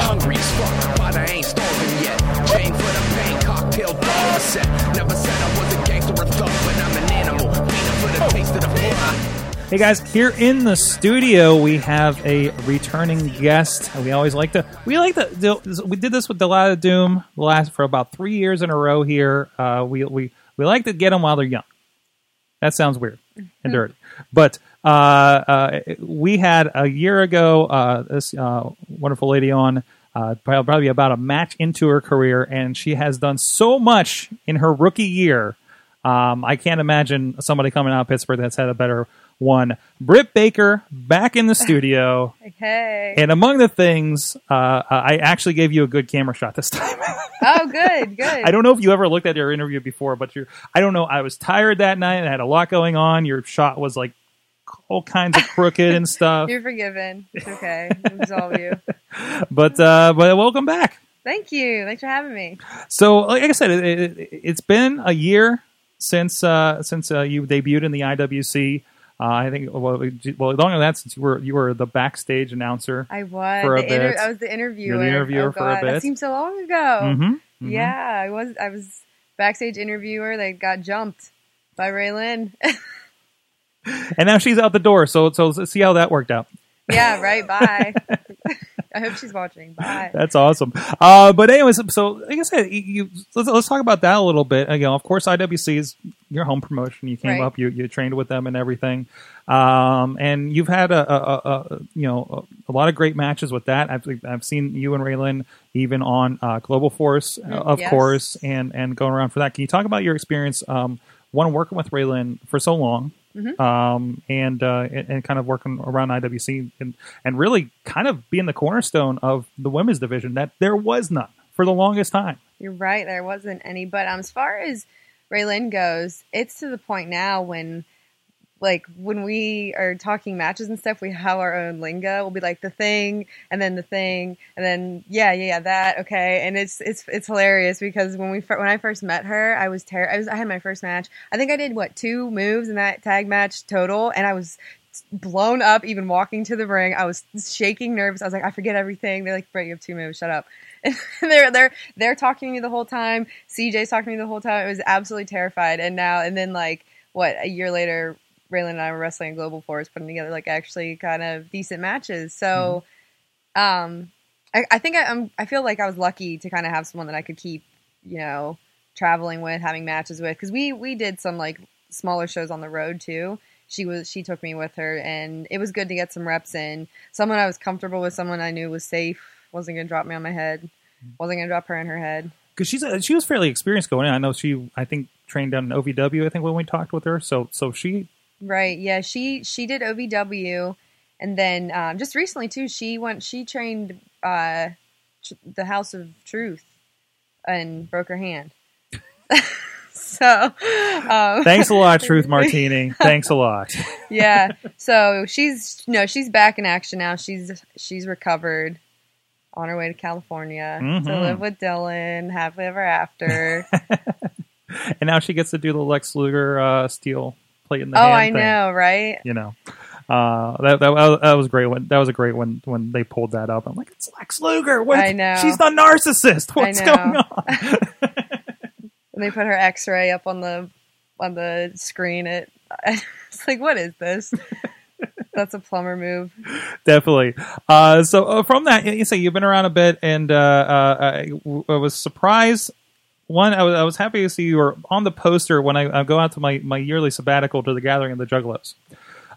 hungry as fuck, but I ain't starving yet. Chain for the pain, cocktail dollar set. Never said I was a gangster or thug, but I'm an animal. Hey guys, here in the studio we have a returning guest. We always like to we like to we did this with Delilah Doom last for about three years in a row here. Uh, we we we like to get them while they're young. That sounds weird and dirty, but we had a year ago uh, this uh, wonderful lady on. Uh, probably about a match into her career, and she has done so much in her rookie year. Um, I can't imagine somebody coming out of Pittsburgh that's had a better one. Britt Baker back in the studio. Hey. And among the things, uh, I actually gave you a good camera shot this time. oh, good, good. I don't know if you ever looked at your interview before, but you're, I don't know. I was tired that night. I had a lot going on. Your shot was like all kinds of crooked and stuff. You're forgiven. It's okay. Absolve you. But, uh, but welcome back. Thank you. Thanks for having me. So, like I said, it, it, it's been a year since uh, since uh, you debuted in the IWC. Uh, I think well, well, longer than that, since you were you were the backstage announcer. I was. For a the inter-. I was the interviewer. You're the interviewer oh, for a bit. That seems so long ago. Mhm, mhm. Yeah, I was. I was backstage interviewer that got jumped by Raylan. and now she's out the door. So so see how that worked out. yeah. Right. Bye. I hope she's watching. Bye. That's awesome. Uh, but anyways, so like I said, you, you let's, let's talk about that a little bit. Know, of course, IWC is your home promotion. You came Right. up, you you trained with them and everything, um, and you've had a, a, a, you know a, a lot of great matches with that. I've I've seen you and Raylan even on uh, Global Force, uh, of yes. course, and and going around for that. Can you talk about your experience? Um, one working with Raylan for so long. Mm-hmm. Um, and, uh, and and kind of working around IWC and, and really kind of being the cornerstone of the women's division that there was none for the longest time. You're right. There wasn't any. But um, as far as Raylan goes, it's to the point now when, like, when we are talking matches and stuff, we have our own lingo. We'll be like the thing, and then the thing, and then yeah, yeah, yeah, that okay. And it's it's it's hilarious because when we when I first met her, I was ter- I was I had my first match. I think I did what two moves in that tag match total, and I was blown up even walking to the ring. I was shaking nervous. I was like, I forget everything. They're like, Brett, you have two moves. Shut up. And they're they're they're talking to me the whole time. CJ's talking to me the whole time. I was absolutely terrified. And now and then like what a year later, Raylan and I were wrestling in Global Force, putting together like actually kind of decent matches. So, um, I, I think I, I'm I feel like I was lucky to kind of have someone that I could keep, you know, traveling with, having matches with, because we we did some like smaller shows on the road too. She was she took me with her, and it was good to get some reps in. Someone I was comfortable with, someone I knew was safe, wasn't gonna drop me on my head, wasn't gonna drop her in her head. because she's a, she was fairly experienced going in. I know she I think trained down in OVW. I think when we talked with her, so so she Right. Yeah. She she did OVW, and then um, just recently too, she went. She trained uh, tr- the House of Truth, and broke her hand. so, um, thanks a lot, Truth Martini. Thanks a lot. yeah. So she's no, she's back in action now. She's she's recovered. On her way to California to Mhm. live with Dylan, happily ever after. and now she gets to do the Lex Luger uh, steel plate in the oh, hand I thing, know, right? You know. Uh, that, that that was great. When that was a great when when they pulled that up. I'm like, it's Lex Luger. What? I know. She's the narcissist. What's going on? and they put her X-ray up on the on the screen. It it's like, what is this? That's a plumber move. Definitely. Uh, so uh, from that, you say you've been around a bit, and uh, uh, I was surprised. One, I was, I was happy to see you were on the poster when I, I go out to my, my yearly sabbatical to the Gathering of the Juggalos,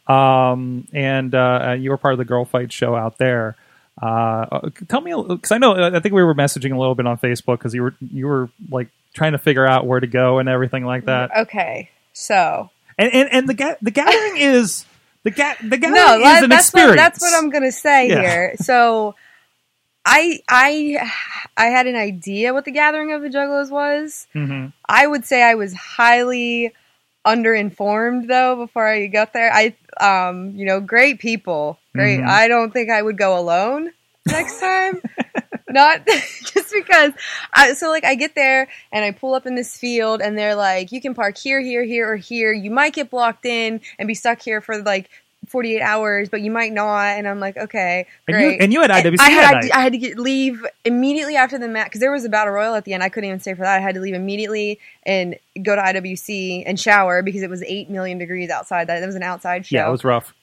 um, and uh, you were part of the Girl Fight show out there. Uh, tell me, because I know I think we were messaging a little bit on Facebook because you were you were like trying to figure out where to go and everything like that. Okay, so And and, and the ga- the gathering is the ga- the gathering no, is that- an that's experience. what that's what I'm gonna say Yeah. here. So, I I I had an idea what the Gathering of the Juggalos was. Mhm. I would say I was highly underinformed though before I got there. I um you know great people, great. Mhm. I don't think I would go alone next time. Not just because I so like I get there and I pull up in this field and they're like you can park here here here or here. You might get blocked in and be stuck here for like 48 hours, but you might not. And I'm like, okay, And great. you, and you had IWC I had. I had to get, leave immediately after the match because there was a battle royal at the end. I couldn't even stay for that. I had to leave immediately and go to IWC and shower because it was eight million degrees outside. That it was an outside show. yeah, it was rough.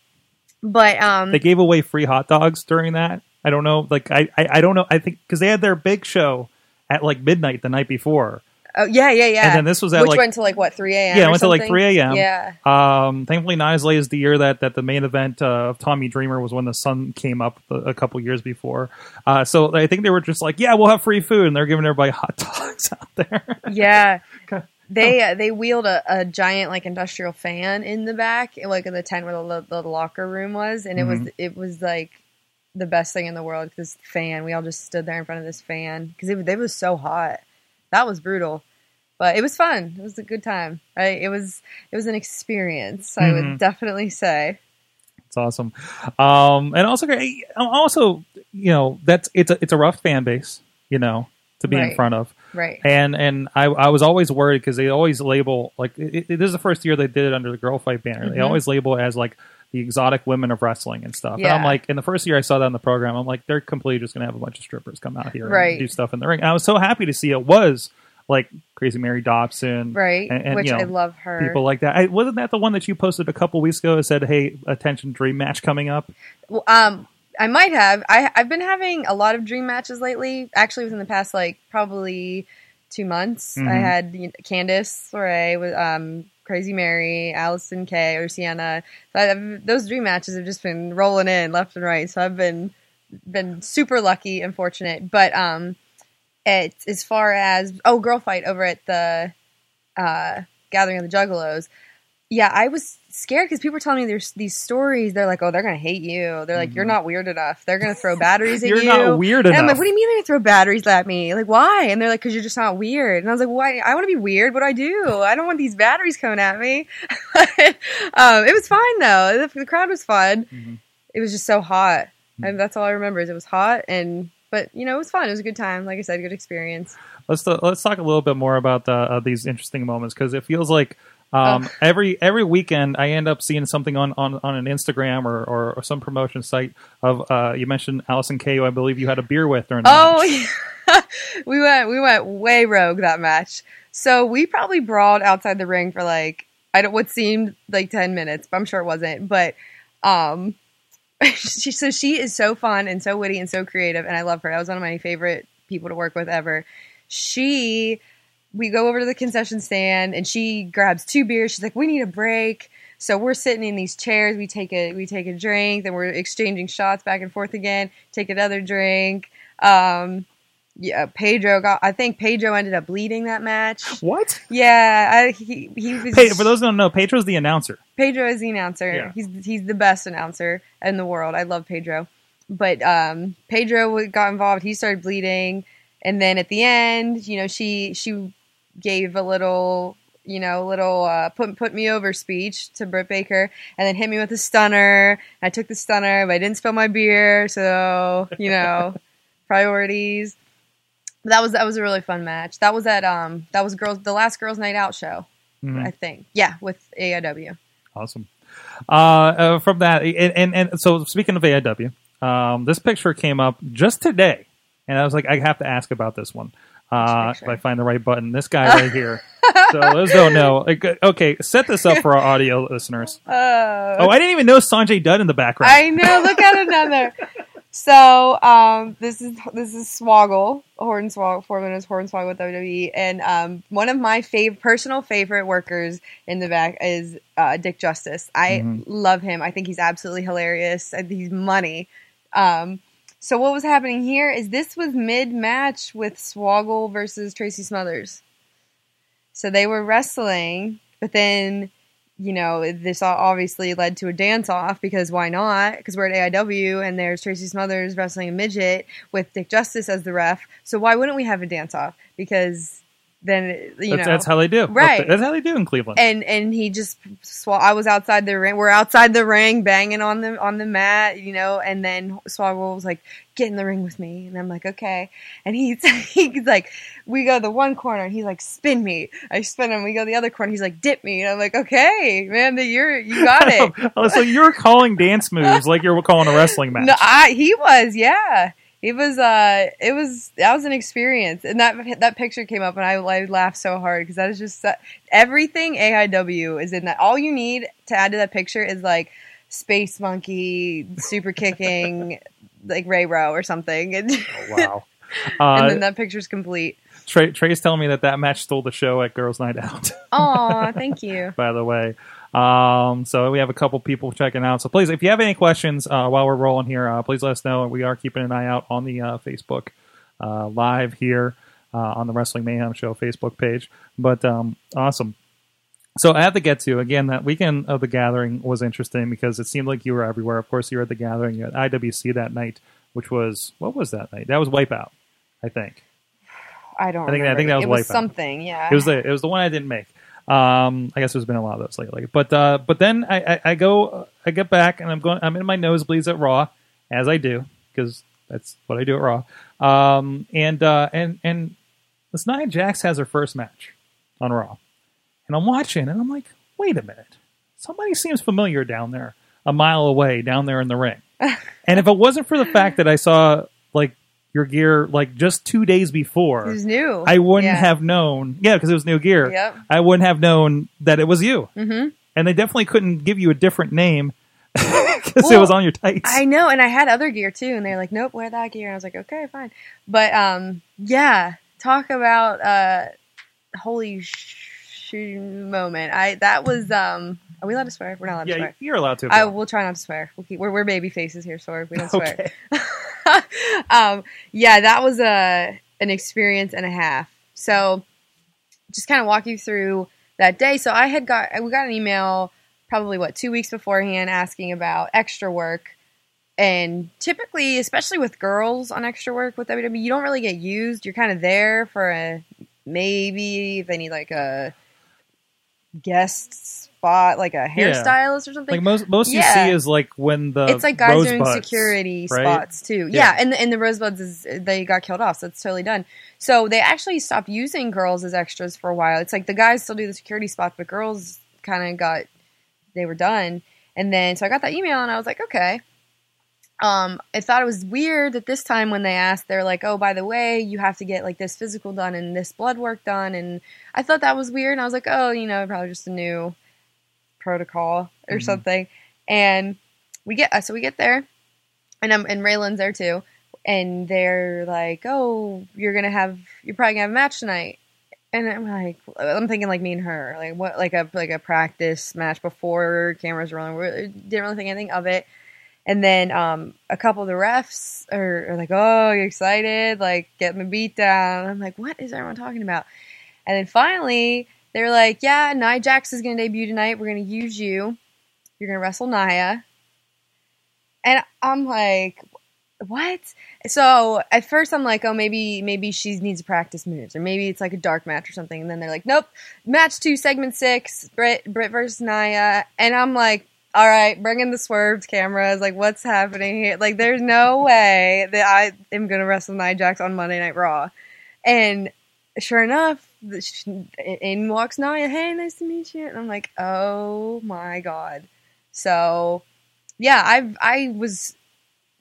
but um, They gave away free hot dogs during that. I don't know. Like I, I, I don't know. I think because they had their big show at like midnight the night before. Oh, yeah, yeah, yeah. And then this was at, which like- went to like what three a.m. Yeah, it went to like 3 a.m. Yeah, Um, thankfully, not as late as the year that, that the main event uh, of Tommy Dreamer was when the sun came up a, a couple years before. Uh, so I think they were just like, yeah, we'll have free food, and they're giving everybody hot dogs out there. yeah. They uh, they wheeled a, a giant like industrial fan in the back, like in the tent where the, the locker room was, and it was Mm-hmm. it was like the best thing in the world. This fan, we all just stood there in front of this fan because it, it was so hot. That was brutal, but it was fun. It was a good time. Right? It was it was an experience. I Mhm. would definitely say. It's awesome. Um, and also, also, you know, that's it's a it's a rough fan base, you know, to be in front of. Right. And and I, I was always worried because they always label like it, it, this is the first year they did it under the girl fight banner. They Mhm. always label it as like the exotic women of wrestling and stuff. And I'm like, in the first year I saw that in the program, I'm like, they're completely just gonna have a bunch of strippers come out here Right. and do stuff in the ring. And I was so happy to see it was like Crazy Mary Dobson, Right. And, and, Which you know, I love her. people like that. I, wasn't that the one that you posted a couple weeks ago? That said, "Hey, attention, dream match coming up." Well, um, I might have. I I've been having a lot of dream matches lately. Actually, within the past like probably two months, Mhm. I had you know, Candice LeRae with um Crazy Mary, Allysin Kay, or Sienna. So I've, those dream matches have just been rolling in left and right. So I've been been super lucky and fortunate. But um, it as far as oh, girl fight over at the uh Gathering of the Juggalos. Yeah, I was scared because people were telling me there's these stories. They're like, "Oh, they're gonna hate you." They're like, "You're not weird enough. They're gonna throw batteries at Mm-hmm. You're not weird And I'm like, "What do you mean they're gonna throw batteries at me? Like, why?" And they're like, "Cause you're just not weird." And I was like, "Why? I want to be weird. What do I do? I don't want these batteries coming at me." um, it was fine though. The, the crowd was fun. Mhm. It was just so hot, and that's all I remember is it was hot. And but you know, it was fun. It was a good time. Like I said, good experience. let's let's talk a little bit more about the, uh, these interesting moments because it feels like um, Oh. every every weekend I end up seeing something on, on, on an Instagram or, or, or some promotion site of uh, you mentioned Allysin Kay, who I believe you had a beer with during the Oh, yeah. we went we went way rogue that match. So we probably brawled outside the ring for like I don't what seemed like ten minutes, but I'm sure it wasn't. But um, she so she is so fun and so witty and so creative, and I love her. That was one of my favorite people to work with ever. She we go over to the concession stand and she grabs two beers. She's like, "We need a break." So we're sitting in these chairs. We take a we take a drink, then we're exchanging shots back and forth again. Take another drink. Um, yeah, Pedro got. I think Pedro ended up bleeding that match. What? Yeah, I, he he was. Hey, for those who don't know, Pedro's the announcer. Pedro is the announcer. Yeah. He's he's the best announcer in the world. I love Pedro, but um, Pedro got involved. He started bleeding, and then at the end, you know, she she gave a little. You know, little uh, put put me over speech to Britt Baker, and then hit me with a stunner. I took the stunner, but I didn't spill my beer, so you know, priorities. That was that was a really fun match. That was at um that was girls the last girls' night out show, Mhm. I think. Yeah, with AIW. Awesome. Uh, uh, from that, and, and, and so speaking of AIW, um, this picture came up just today, and I was like, I have to ask about this one. Uh, if I find the right button, this guy right here. so those don't know. Like, uh, Okay, set this up for our audio listeners. Oh, Oh, I didn't even know Sanjay Dutt in the background. I know. Look at there. So um, this is this is Swoggle, Hornswoggle, formerly known as Hornswoggle with WWE, and um, one of my fav- personal favorite workers in the back is uh, Dick Justice. I Mhm. love him. I think he's absolutely hilarious. He's money. Um, so what was happening here is this was mid match with Swoggle versus Tracy Smothers. So they were wrestling, but then you know, this obviously led to a dance off because why not? Because we're at AIW and there's Tracy Smothers wrestling a midget with Dick Justice as the ref. So why wouldn't we have a dance off? Because then you That's, know that's how they do. Right. That's how they do in Cleveland. and and he just swall. I was outside the ring. We're outside the ring, banging on the on the mat, you know. And then Swoggle was like, "Get in the ring with me," and I'm like, "Okay." And he's he's like, "We go the one corner." And he's like, "Spin me." I spin him. We go the other corner. He's like, "Dip me." And I'm like, "Okay, man, that you're you got it." oh, so you're calling dance moves like you're calling a wrestling match. no, I he was yeah. It was uh, it was that was an experience, and that that picture came up, and I, I laughed so hard because that is just su- everything AIW is in that. All you need to add to that picture is like space monkey super kicking like Ray Rowe or something, and, wow. and Uh, then that picture's complete. Trey, Trey's telling me that that match stole the show at Girls Night Out. Oh, thank you. by the way. Um, so we have a couple people checking out. So please, if you have any questions uh, while we're rolling here, uh, please let us know. We are keeping an eye out on the uh, Facebook uh, live here uh, on the Wrestling Mayhem Show Facebook page. But um, awesome. So at the get to again that weekend of the gathering was interesting because it seemed like you were everywhere. Of course, you were at the gathering. You had IWC that night, which was what was that night? That was Wipeout, I think. I don't. I think- I think that was it was Wipeout. something. Yeah, It was the it was the one I didn't make. Um, I guess there's been a lot of those lately. But uh, but then I, I, I go I get back and I'm going I'm in my nosebleeds at Raw as I do because that's what I do at Raw. Um, and uh, and and this Nia Jax has her first match on Raw, and I'm watching and I'm like, wait a minute, somebody seems familiar down there, a mile away down there in the ring. and if it wasn't for the fact that I saw like your gear like just two days before, it was new. I wouldn't Yeah. have known. Yeah, because it was new gear. Yep. I wouldn't have known that it was you. Mhm. And they definitely couldn't give you a different name because it was on your tights. I know, and I had other gear too, and they're like, "Nope, wear that gear." And I was like, "Okay, fine." But um, yeah, talk about uh, holy sh- moment. I that was um. Are we allowed to swear? We're not allowed to yeah, swear. you're allowed to. I will try not to swear. We'll keep, we're we're baby faces here, so we don't swear. okay. um, yeah, that was a an experience and a half. So, just kind of walk you through that day. So I had got we got an email probably what two weeks beforehand asking about extra work, and typically, especially with girls on extra work with WWE, you don't really get used. You're kind of there for a maybe if they need like a guest spot, like a Yeah. hairstylist or something Like most most you see is like when the it's like guys doing security right? spots too. Yeah. Yeah, and the, and the rosebuds is they got killed off, so it's totally done. So they actually stopped using girls as extras for a while. It's like the guys still do the security spots, but girls kind of got they were done. And then so I got that email and I was like, okay. Um, I thought it was weird that this time when they asked, they're like, "Oh, by the way, you have to get like this physical done and this blood work done." And I thought that was weird. And I was like, "Oh, you know, probably just a new protocol or Mhm. something." And we get uh, so we get there, and I'm and Raylan's there too, and they're like, "Oh, you're gonna have you're probably gonna have a match tonight." And I'm like, I'm thinking like me and her, like what, like a like a practice match before cameras rolling. We didn't really think anything of it. And then um, a couple of the refs are, are like, "Oh, you're excited? Like, getting my beat down." I'm like, "What is everyone talking about?" And then finally, they're like, "Yeah, Nia Jax is going to debut tonight. We're going to use you. You're going to wrestle Nia." And I'm like, "What?" So at first, I'm like, "Oh, maybe maybe she needs to practice moves, or maybe it's like a dark match or something." And then they're like, "Nope, match two, segment six, Britt Britt versus Nia." And I'm like, all right, bring in the swerved cameras. Like, what's happening here? Like, there's no way that I am to wrestle Nia Jax on Monday Night Raw. And sure enough, in walks Nia. Hey, nice to meet you. And I'm like, oh my god. So, yeah, I I was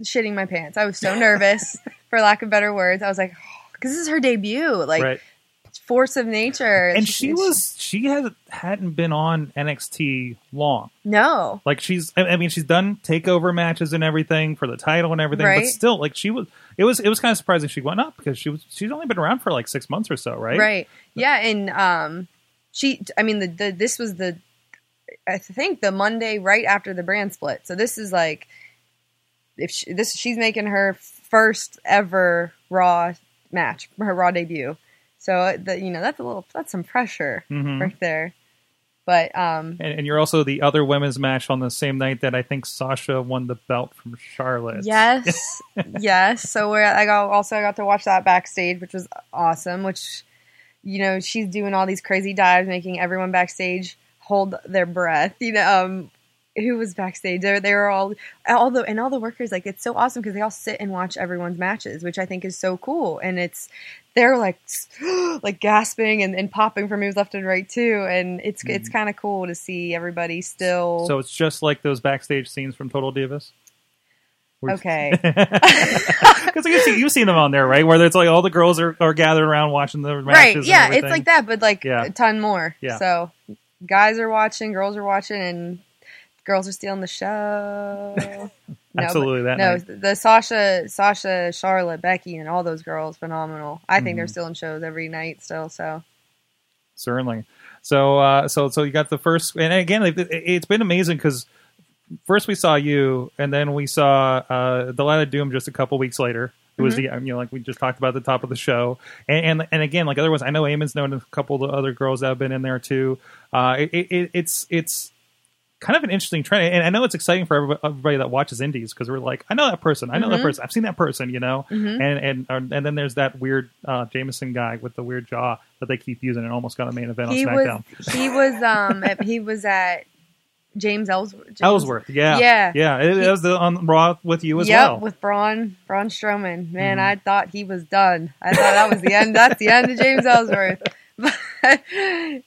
shitting my pants. I was so nervous, for lack of better words. I was like, oh, because this is her debut, like right. Force of nature. And she was she had hadn't been on NXT long. no, Like she's, I mean, she's done takeover matches and everything for the title and everything, but still, like she was. It was it was kind of surprising she went up because she was she's only been around for like six months or so, right? Right. Yeah, and um, she. I mean, the, the this was the, I think the Monday right after the brand split. So this is like, if she, this she's making her first ever Raw match, her Raw debut. So uh, the you know that's a little that's some pressure Mhm. right there. But um, And, and you're also the other women's match on the same night that I think Sasha won the belt from Charlotte. Yes, yes. So where I got also I got to watch that backstage, which was awesome. Which you know, she's doing all these crazy dives, making everyone backstage hold their breath. You know, um, who was backstage? They they were all all the and all the workers. Like it's so awesome because they all sit and watch everyone's matches, which I think is so cool. And it's they're like like gasping and, and popping for moves left and right too. And it's it's mm-hmm. kind of cool to see everybody still. So it's just like those backstage scenes from Total Divas. Okay. Because you've seen, you've seen them on there, right? Where it's like all the girls are, are gathered around watching the matches. right yeah it's like that but like Yeah. a ton more Yeah. so guys are watching girls are watching and girls are stealing the show no, Absolutely, but- that no night. the sasha sasha charlotte becky and all those girls phenomenal i think they're Mhm. stealing shows every night still so certainly. So, uh, so, so you got the first, and again, it, it's been amazing because first we saw you, and then we saw uh, Delilah Doom just a couple weeks later. It was the you know like we just talked about the top of the show, and and, and again like otherwise I know Eamon's known a couple of the other girls that have been in there too. Uh, it, it, it's it's kind of an interesting trend, and I know it's exciting for everybody, that watches indies because we're like I know that person, I know that person, I've seen that person, you know, and and uh, and then there's that weird uh, Jameson guy with the weird jaw that they keep using and almost got a main event he on was SmackDown. he was um at- he was at james ellsworth James- Ellsworth, yeah, Yeah. yeah. It, it was the, on Raw with you as yep, well. with Braun Braun Strowman. Man, Mhm. I thought he was done. I thought that was the end. That's the end of James Ellsworth. But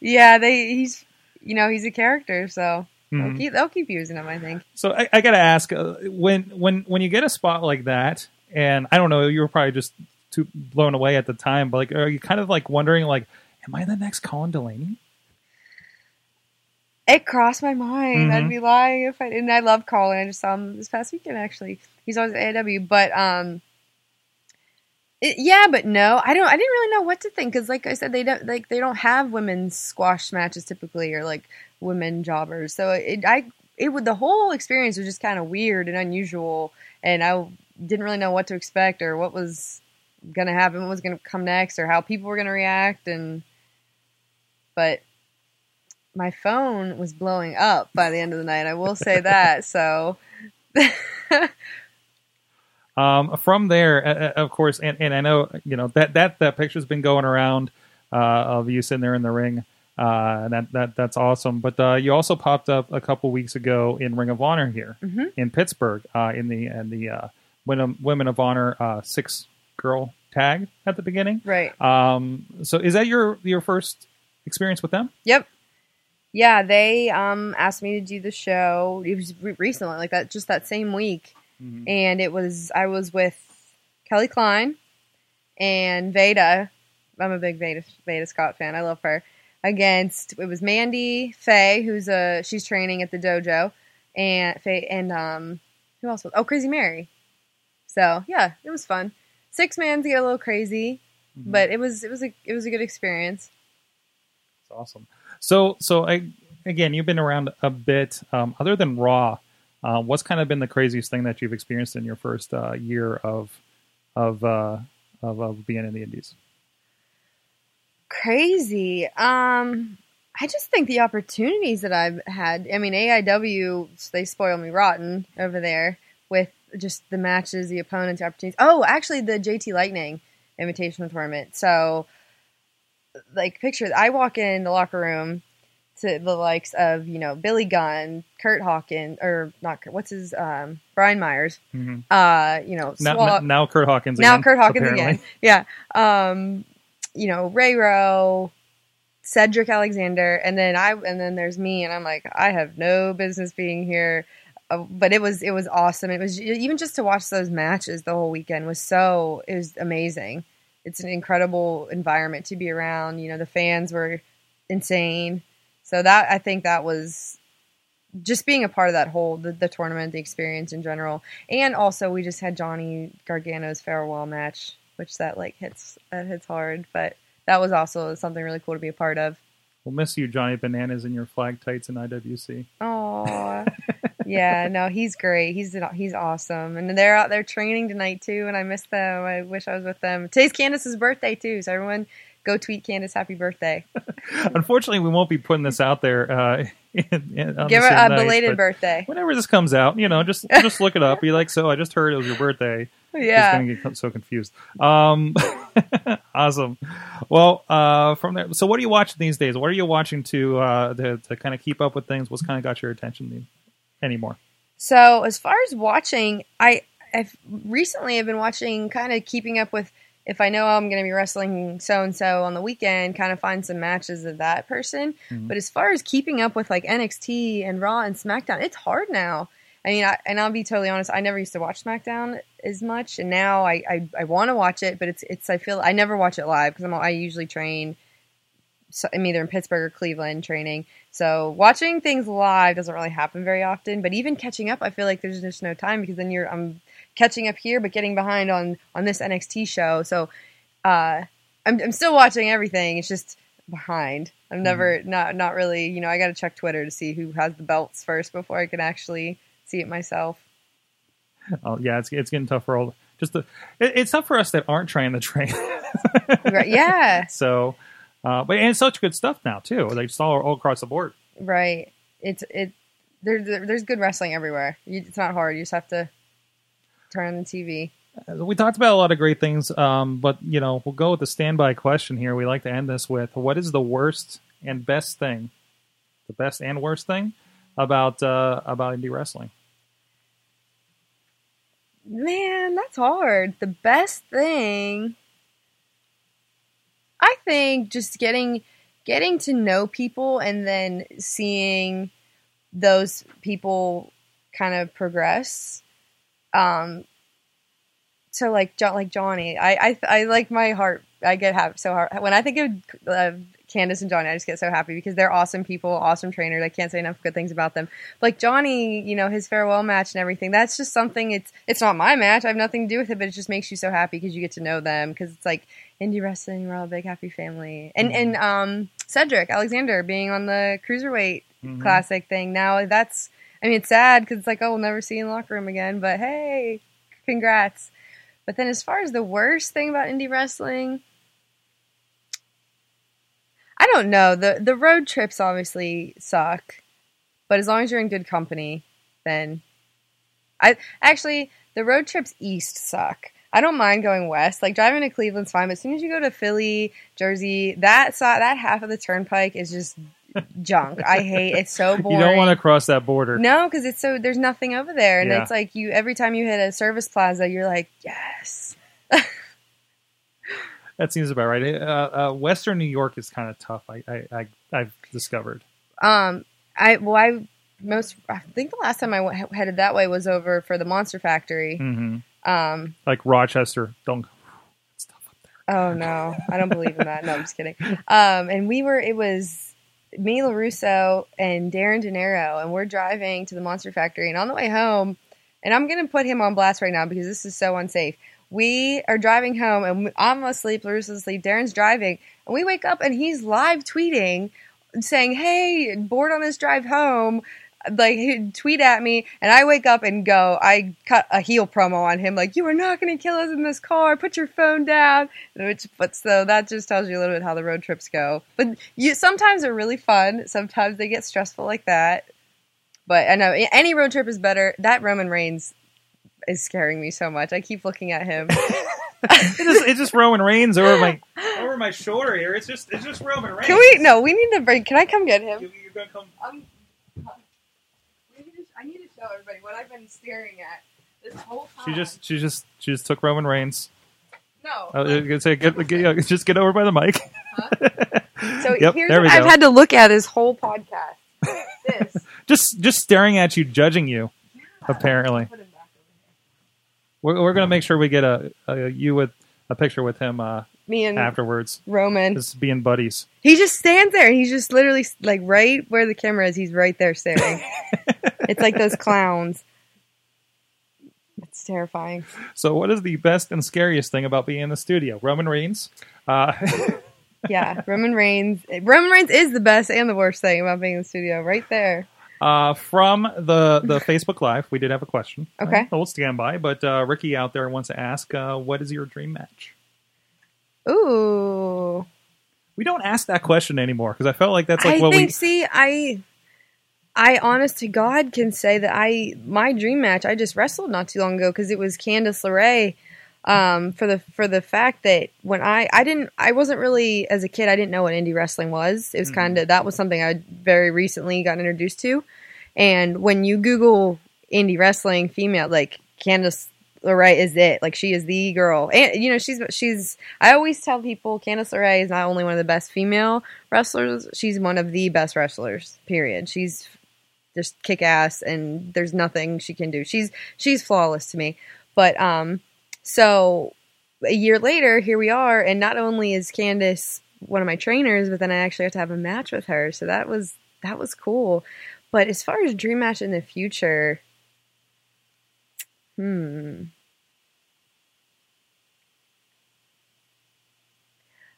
yeah, they he's you know he's a character, so. They'll, keep, they'll keep using them, I think. So I, I got to ask, uh, when when when you get a spot like that, and I don't know, you were probably just too blown away at the time, but like, are you kind of like wondering, like, am I the next Colin Delaney? It crossed my mind. Mhm. I'd be lying if I didn't. I love Colin. I just saw him this past weekend. Actually, he's always at AIW, but um. It, yeah, but no, I don't. I didn't really know what to think because, like I said, they don't like they don't have women's squash matches typically, or like women jobbers. So it, I, it would the whole experience was just kind of weird and unusual, and I didn't really know what to expect or what was gonna happen, what was gonna come next, or how people were gonna react, and but my phone was blowing up by the end of the night. I will say that. So. Um, from there, uh, of course, and, and I know you know that that that picture's been going around uh, of you sitting there in the ring, uh, that that that's awesome. But uh, you also popped up a couple weeks ago in Ring of Honor here Mhm. in Pittsburgh uh, in the in the uh, Women Women of Honor uh, six girl tag at the beginning. Right. Um, so is that your your first experience with them? Yep. Yeah, they um asked me to do the show. It was re- recently, like that, just that same week, and it was I was with Kelly Klein and Veda. I'm a big Veda Veda Scott fan. I love her. Against it was Mandy Faye, who's a she's training at the dojo, and Faye and um who else was oh Crazy Mary. So yeah, it was fun. Six mans get a little crazy, but it was it was a it was a good experience. It's awesome. So, so I, again, you've been around a bit. Um, other than Raw, uh, what's kind of been the craziest thing that you've experienced in your first uh, year of of, uh, of of being in the Indies? Crazy. Um, I just think the opportunities that I've had. I mean, AIW they spoil me rotten over there with just the matches, the opponents, the opportunities. Oh, actually, the JT Lightning Invitational Tournament. So, like, picture I walk in the locker room to the likes of you know Billy Gunn, Kurt Hawkins, or not Kurt. What's his um, Brian Myers. Mhm. Uh, you know, Now, Swap- now Kurt Hawkins. now again, Kurt Hawkins apparently. again. Yeah. Um, you know, Ray Rowe, Cedric Alexander, and then I and then there's me and I'm like, I have no business being here. Uh, but it was it was awesome. It was even just to watch those matches the whole weekend was so it was amazing. It's an incredible environment to be around. You know, the fans were insane. So that I think that was just being a part of that whole the, the tournament, the experience in general, and also we just had Johnny Gargano's farewell match, which that like hits that hits hard, but that was also something really cool to be a part of. We'll miss you, Johnny Bananas, in your flag tights and IWC. Oh, yeah, no, he's great. He's he's awesome, and they're out there training tonight too. And I miss them. I wish I was with them. Today's Candice's birthday too, so everyone go tweet Candice happy birthday. Unfortunately, we won't be putting this out there. Uh, in, in, on Give her a night, belated birthday. Whenever this comes out, you know, just just look it up. Be like, so I just heard it was your birthday. Yeah. Just gonna get so confused. Um, awesome. Well, uh, from there, so what are you watching these days? What are you watching to uh, to, to kind of keep up with things? What's kind of got your attention anymore? So as far as watching, I I've recently have been watching kind of keeping up with if I know I'm going to be wrestling so and so on the weekend, kind of find some matches of that person. Mhm. But as far as keeping up with like NXT and Raw and SmackDown, it's hard now. I mean, I, and I'll be totally honest, I never used to watch SmackDown as much, and now I I, I want to watch it, but it's it's I feel I never watch it live because I'm I usually train. So I'm either in Pittsburgh or Cleveland training, so watching things live doesn't really happen very often. But even catching up, I feel like there's just no time because then you're I'm catching up here, but getting behind on on this NXT show. So uh, I'm I'm still watching everything. It's just behind. I'm never not not really. You know, I got to check Twitter to see who has the belts first before I can actually see it myself. Oh, yeah, it's it's getting tough for all. Just the, it, it's tough for us that aren't trying to train. Right? Yeah, so, uh, but and it's such good stuff now too. Like just all, all across the board. right. It's it. There's there's good wrestling everywhere. You, it's not hard. You just have to turn on the TV. Uh, We talked about a lot of great things, um, but you know we'll go with the standby question here. We like to end this with: What is the worst and best thing, the best and worst thing about uh, about indie wrestling? Man, that's hard. The best thing I think just getting getting to know people and then seeing those people kind of progress. Um so like Jo- like Johnny, I I I like my heart I get happy so hard when I think of Candice and Johnny. I just get so happy because they're awesome people, awesome trainers. I can't say enough good things about them like Johnny, you know, his farewell match and everything. That's just something. It's it's not my match. I have nothing to do with it, but it just makes you so happy because you get to know them. Because it's like indie wrestling, we're all a big happy family. And and um, Cedric Alexander being on the cruiserweight Mhm. classic thing now. That's I mean, it's sad because it's like oh, we'll never see you in the locker room again. But hey, congrats. But then as far as the worst thing about indie wrestling. I don't know. The the road trips obviously suck. But as long as you're in good company, then I actually the road trips east suck. I don't mind going west. Like driving to Cleveland's fine, but as soon as you go to Philly, Jersey, that side, that half of the turnpike is just junk. I hate it's so boring. You don't want to cross that border. No, because it's so there's nothing over there, and Yeah. it's like you every time you hit a service plaza, you're like, yes. That seems about right. Uh, uh, Western New York is kind of tough. I, I, I I've discovered. Um, I well, I most I think the last time I headed that way was over for the Monster Factory. hmm Um, Like Rochester, don't. It's tough up there. oh no, I don't believe in that. No, I'm just kidding. Um, and we were it was me, Larusso, and Darren De Niro, and we're driving to the Monster Factory, and on the way home, and I'm gonna put him on blast right now because this is so unsafe. We are driving home, and I'm asleep. Larusso's asleep. Darren's driving, and we wake up, and he's live tweeting, saying, "Hey, bored on this drive home." Like he'd tweet at me, and I wake up and go. I cut a heel promo on him, like "You are not going to kill us in this car. Put your phone down." Which, but so that just tells you a little bit how the road trips go. But you sometimes they're really fun. Sometimes they get stressful like that. But I know any road trip is better. That Roman Reigns is scaring me so much. I keep looking at him. It just, it's just Roman Reigns over my over my shoulder here. It's just it's just Roman Reigns. Can we? No, we need to break. Can I come get him? You, you're gonna come. Um, we need to, I need to show everybody what I've been staring at this whole time. She just she just she just took Roman Reigns. no. I was gonna say get, get yeah, just get over by the mic. so Yep, here's there what we I've had to look at this whole podcast. this. Just just staring at you, judging you. Apparently, Put him back over we're, we're gonna make sure we get a, a you with a picture with him uh. Me and afterwards. Roman. Just being buddies. He just stands there. He's just literally like right where the camera is. He's right there staring. it's like those clowns. It's terrifying. So, what is the best and scariest thing about being in the studio? Roman Reigns. Uh, Yeah, Roman Reigns. Roman Reigns is the best and the worst thing about being in the studio. Right there. Uh, from the the Facebook Live, we did have a question. Okay. Uh, we'll stand by, but uh, Ricky out there wants to ask, uh, "What is your dream match?" Ooh. We don't ask that question anymore because I felt like that's like I what think. we. See, I, I honest to God can say that I my dream match I just wrestled not too long ago because it was Candice LeRae. Um, for the for the fact that when I I didn't I wasn't really as a kid I didn't know what indie wrestling was. It was kind of that was something I very recently got introduced to, and when you Google indie wrestling female like Candice LeRae is it. Like she is the girl. And you know she's she's I always tell people Candice LeRae is not only one of the best female wrestlers she's one of the best wrestlers period. She's just kick ass and there's nothing she can do. She's she's flawless to me. But um so a year later, here we are, and not only is Candice one of my trainers, but then I actually have to have a match with her. So that was that was cool. But as far as dream match in the future, hmm.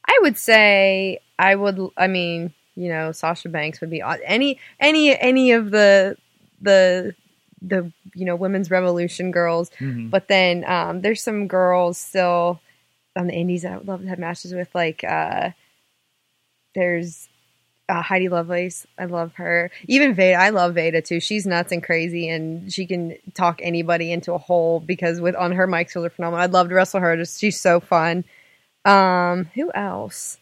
I would say I would I mean, you know, Sasha Banks would be any any any of the the the you know women's revolution girls Mhm. but then um, there's some girls still on the indies that I would love to have matches with. Like uh, there's uh, Heidi Lovelace. I love her. Even Veda. I love Veda too. She's nuts and crazy, and she can talk anybody into a hole because with on her mic skills are phenomenal. I'd love to wrestle her. Just she's so fun. Um, who else?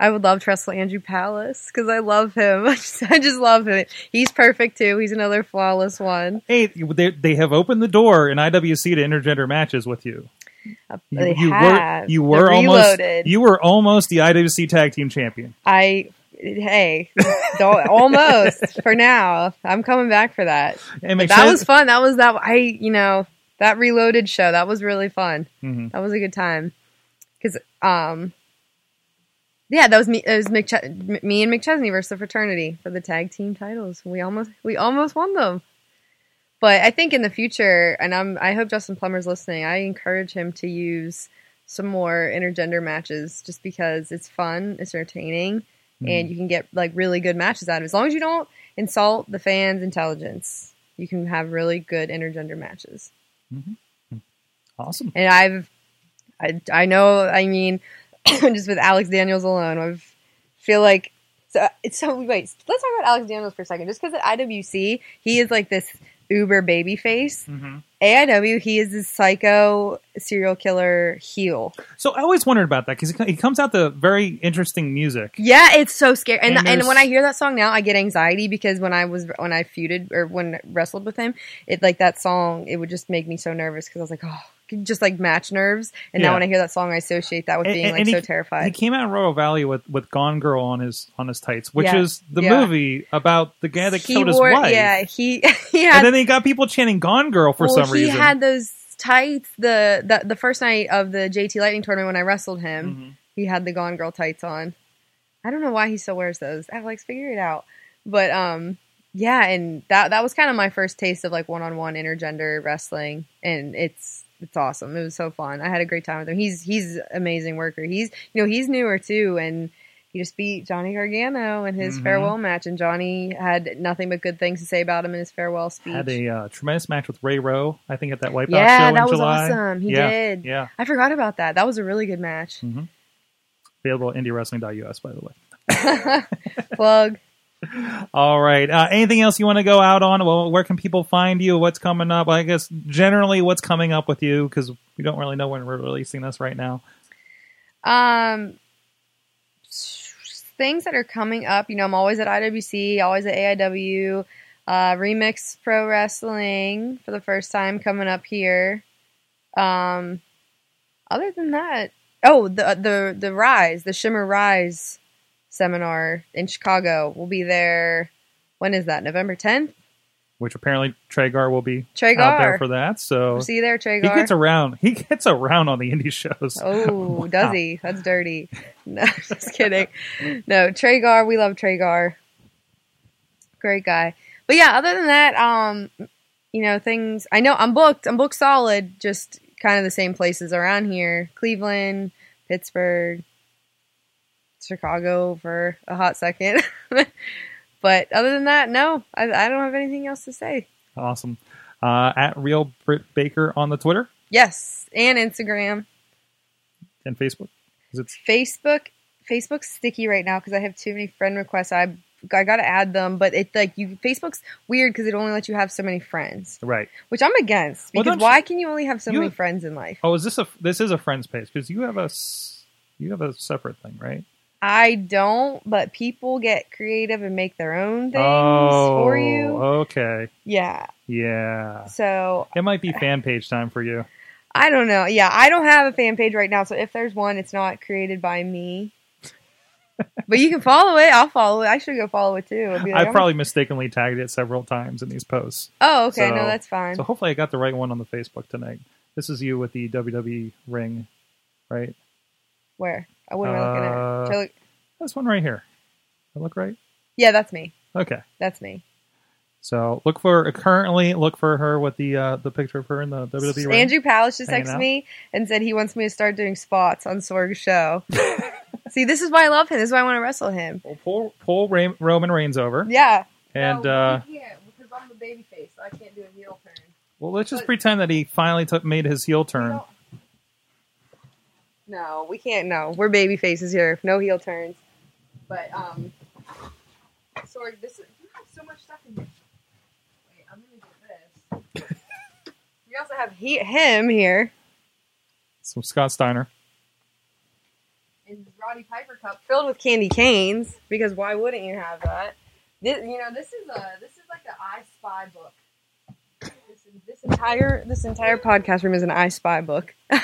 I would love to wrestle Andrew Palace because I love him. I just, I just love him. He's perfect too. He's another flawless one. Hey, they, they have opened the door in IWC to intergender matches with you. Uh, You, they you have. were you were They're almost reloaded. you were almost the IWC tag team champion. I hey, almost for now. I'm coming back for that. That was fun. That was that. I you know that reloaded show. That was really fun. Mhm. That was a good time. Because um, yeah, that was me. It was McChe- me and McChesney versus the fraternity for the tag team titles. We almost we almost won them. But I think in the future, and I'm I hope Justin Plummer's listening. I encourage him to use some more intergender matches just because it's fun, it's entertaining, and mm-hmm. you can get like really good matches out of it. As long as you don't insult the fans' intelligence, you can have really good intergender matches. Mm-hmm. Mm-hmm. awesome. And I've, I, I know, I mean, just with Alex Daniels alone, I feel like, so, so, wait, let's talk about Alex Daniels for a second. Just because at IWC, he is like this uber baby face. Mhm. AIW, he is this psycho serial killer heel. So I always wondered about that because he comes out to very interesting music. Yeah, it's so scary. And And and, when I hear that song now, I get anxiety because when I was when I feuded or when I wrestled with him, it like that song, it would just make me so nervous because I was like, oh, just like match nerves. And Yeah. now when I hear that song, I associate that with And- being and- like and so He terrified. He came out in Royal Valley with, with Gone Girl on his on his tights, which Yeah. is the Yeah. movie about the guy that he killed his wife. yeah, he he had and then they got people chanting "Gone Girl" for well, some reason. he had those tights the, the the first night of the JT Lightning tournament when I wrestled him. Mhm. He had the Gone Girl tights on. I don't know why he still wears those. Alex, figure it out. But um, yeah, and that that was kind of my first taste of like one on one intergender wrestling, and it's it's awesome. It was so fun. I had a great time with him. He's he's amazing worker. He's you know he's newer too, and he just beat Johnny Gargano in his Mhm. farewell match, and Johnny had nothing but good things to say about him in his farewell speech. had a uh, tremendous match with Ray Rowe, I think, at that Wipeout show yeah, in that was July. awesome. He yeah, did. Yeah, I forgot about that. That was a really good match. available at IndieWrestling.us, by the way. Plug. All right. Uh, anything else you want to go out on? Well, where can people find you? What's coming up? I guess generally what's coming up with you because we don't really know when we're releasing this right now. Um, things that are coming up. You know, I'm always at IWC, always at AIW. Uh, Remix Pro Wrestling for the first time coming up here. Um, other than that, oh, the the the Rise, the Shimmer Rise seminar in Chicago. We'll be there. When is that? November 10th. Which apparently Tragar will be Tragar. out there for that. So We'll see you there, Tragar. he gets around. He gets around on the indie shows. Oh, Wow. does he? That's dirty. No, just kidding. No, Tragar, we love Tragar. Great guy. But yeah, other than that, um, you know, things I know I'm booked. I'm booked solid, just kind of the same places around here. Cleveland, Pittsburgh, Chicago for a hot second. but other than that, no, I, I don't have anything else to say. Awesome. Uh, at Real Britt Baker on the Twitter Yes, and Instagram. and Facebook. Is it Facebook Facebook's sticky right now because I have too many friend requests. I I gotta add them, but it's like you Facebook's weird because it only lets you have so many friends, Right. which I'm against. Because don't why you- can you only have so many friends in life? Oh, is this a this is a friends page because you have a you have a separate thing, right? I don't, but people get creative and make their own things oh, for you. Okay. Yeah. Yeah. So It might be fan page time for you. I don't know. Yeah, I don't have a fan page right now, so if there's one, it's not created by me. but you can follow it. I'll follow it. I should go follow it too. Like, I've probably mistakenly tagged it several times in these posts. Oh, okay. so- no, that's fine. So hopefully I got the right one on the Facebook tonight. This is you with the WWE ring, right? Where? I wouldn't be looking at. Should I look- This one right here. I look right? Yeah, that's me. Okay. That's me. So look for currently look for her with the uh, the picture of her in the WWE ring. Andrew Palace just Hanging texted out. me and said he wants me to start doing spots on Sorg's show. See, this is why I love him. This is why I want to wrestle him. Well, pull pull Ray- Roman Reigns over, Yeah. and No, uh, we can't because I'm the baby face, so I can't do a heel turn. well, let's just but- pretend that he finally took made his heel turn. No. No, we can't. No, we're baby faces here. No heel turns. But um, Sorg, this is you have so much stuff in here. Wait, I'm gonna get this. we also have he, him here So Scott Steiner. in his Roddy Piper cup filled with candy canes because why wouldn't you have that? This, you know, this is a this is like an I Spy book. This, this entire this entire podcast room is an I Spy book.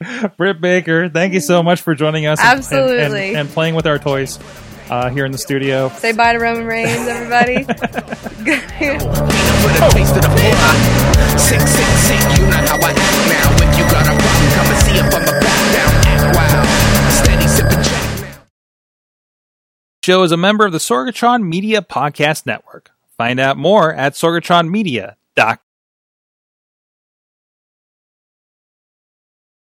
Britt Baker, thank you so much for joining us. and- and- Absolutely. and, and playing with our toys uh, here in the studio. Say bye to Roman Reigns, everybody. Peanut for the taste of the floor. Sick, sick, sick, you know how I act now. If you got a problem, come and see if I'm back down. Act wild. Steady sipping Jack now. Show is a member of the Sorgatron Media Podcast Network. Find out more at sorgatronmedia.com.